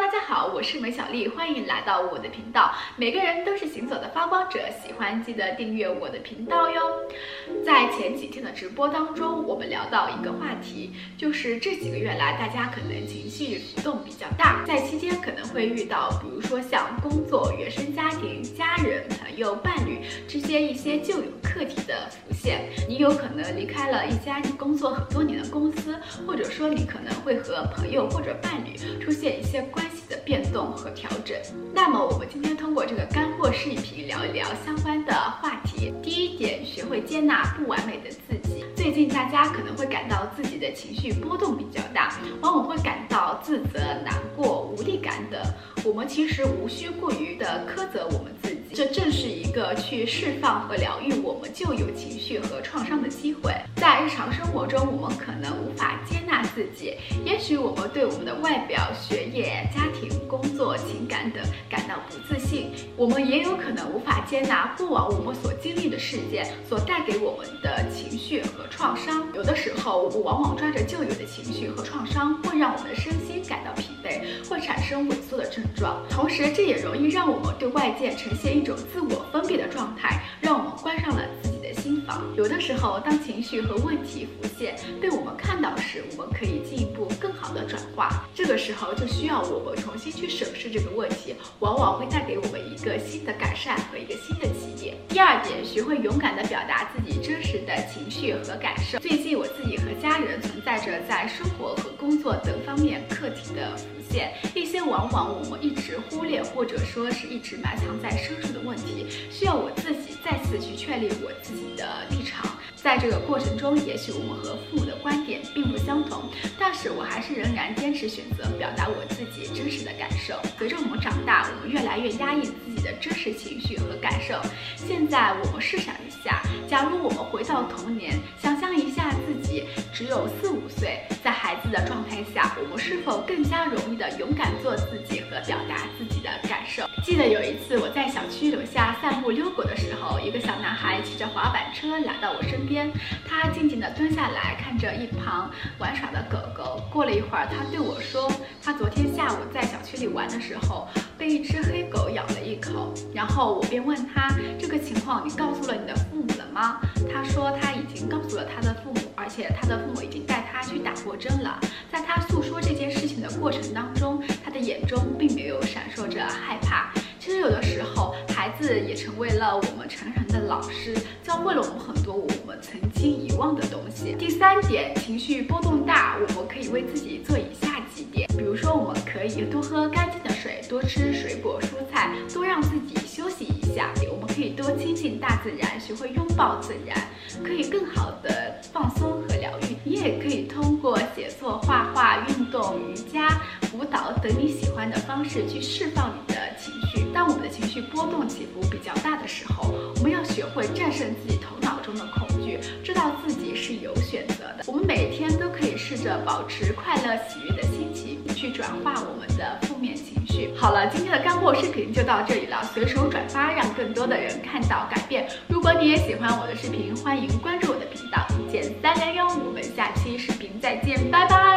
大家好，我是梅小丽，欢迎来到我的频道。每个人都是行走的发光者，喜欢记得订阅我的频道哟。在前几天的直播当中，我们聊到一个话题，就是这几个月来，大家可能情绪浮动比较大，在期间可能会遇到，比如说像工作、原生家庭、家人、朋友、伴侣这些一些旧有课题的浮现。你有可能离开了一家你工作很多年的公司，或者说你可能会和朋友或者伴侣出现一些关系的变动和调整。那么我们今天通过这个干货视频聊一聊相关的话题。第一点，学会接纳不完美的自己。最近大家可能会感到自己的情绪波动比较大，往往会感到自责、难过、无力感等。我们其实无需过于的苛责我们自己，这正是一个去释放和疗愈我们旧有情绪和创伤的机会。在日常生活中，我们可能无法接自己，也许我们对我们的外表、学业、家庭、工作、情感等感到不自信，我们也有可能无法接纳过往我们所经历的事件所带给我们的情绪和创伤。有的时候，我们往往抓着旧有的情绪和创伤，会让我们的身心感到疲惫，会产生萎缩的症状。同时，这也容易让我们对外界呈现一种自我封闭的状态，让我们关上了自己的心房。有的时候，当情绪和问题浮现，被我们看到时，我们可以进一步更好的转化。这个时候就需要我们重新去审视这个问题，往往会带给我们一个新的改善和一个新的起点。第二点，学会勇敢的表达自己真实的情绪和感受。最近，我自己和家人存在着在生活和工作等方面课题的浮现，一些往往我们一直忽略或者说是一直埋藏在深处的问题，需要我自己再次去确立我自己的立场。在这个过程中，也许我们和父母的观点并不相同，但是我还是仍然坚持选择表达我自己真实的感受。随着我们长大，我们越来越压抑自己的真实情绪和感受。现在我们试想一下，假如我们回到童年，想象一下自己只有四五岁，在孩子的状态下，我们是否更加容易的勇敢做自己和表达自己的感受？记得有一次我在小区楼下散步遛狗的时候，骑着滑板车来到我身边。他静静地蹲下来看着一旁玩耍的狗狗。过了一会儿，他对我说：“他昨天下午在小区里玩的时候，被一只黑狗咬了一口。”然后我便问他：“这个情况你告诉了你的父母了吗？”他说他已经告诉了他的父母，而且他的父母已经带他去打过针了。在他诉说这件事情的过程当中，他的眼中并没有闪烁着害怕。其实有的时候，子也成为了我们成人的老师，教会了我们很多我们曾经遗忘的东西。第三点，情绪波动大，我们可以为自己做以下几点，比如说，我们可以多喝干净的水，多吃水果蔬菜，多让自己休息一下。我们可以多亲近大自然，学会拥抱自然，可以更好的放松和疗愈。你也可以通过写作、画画、运动、瑜伽、舞蹈等你喜欢的方式去释放你的情绪。当我们的情绪波动起伏比较大的时候，我们要学会战胜自己头脑中的恐惧，知道自己是有选择的。我们每天都可以试着保持快乐喜悦的心情，去转化我们的负面情绪。好了，今天的干货视频就到这里了，随手转发，让更多的人看到改变。如果你也喜欢我的视频，欢迎关注我的频道，一键三连哟。我们下期视频再见，拜拜。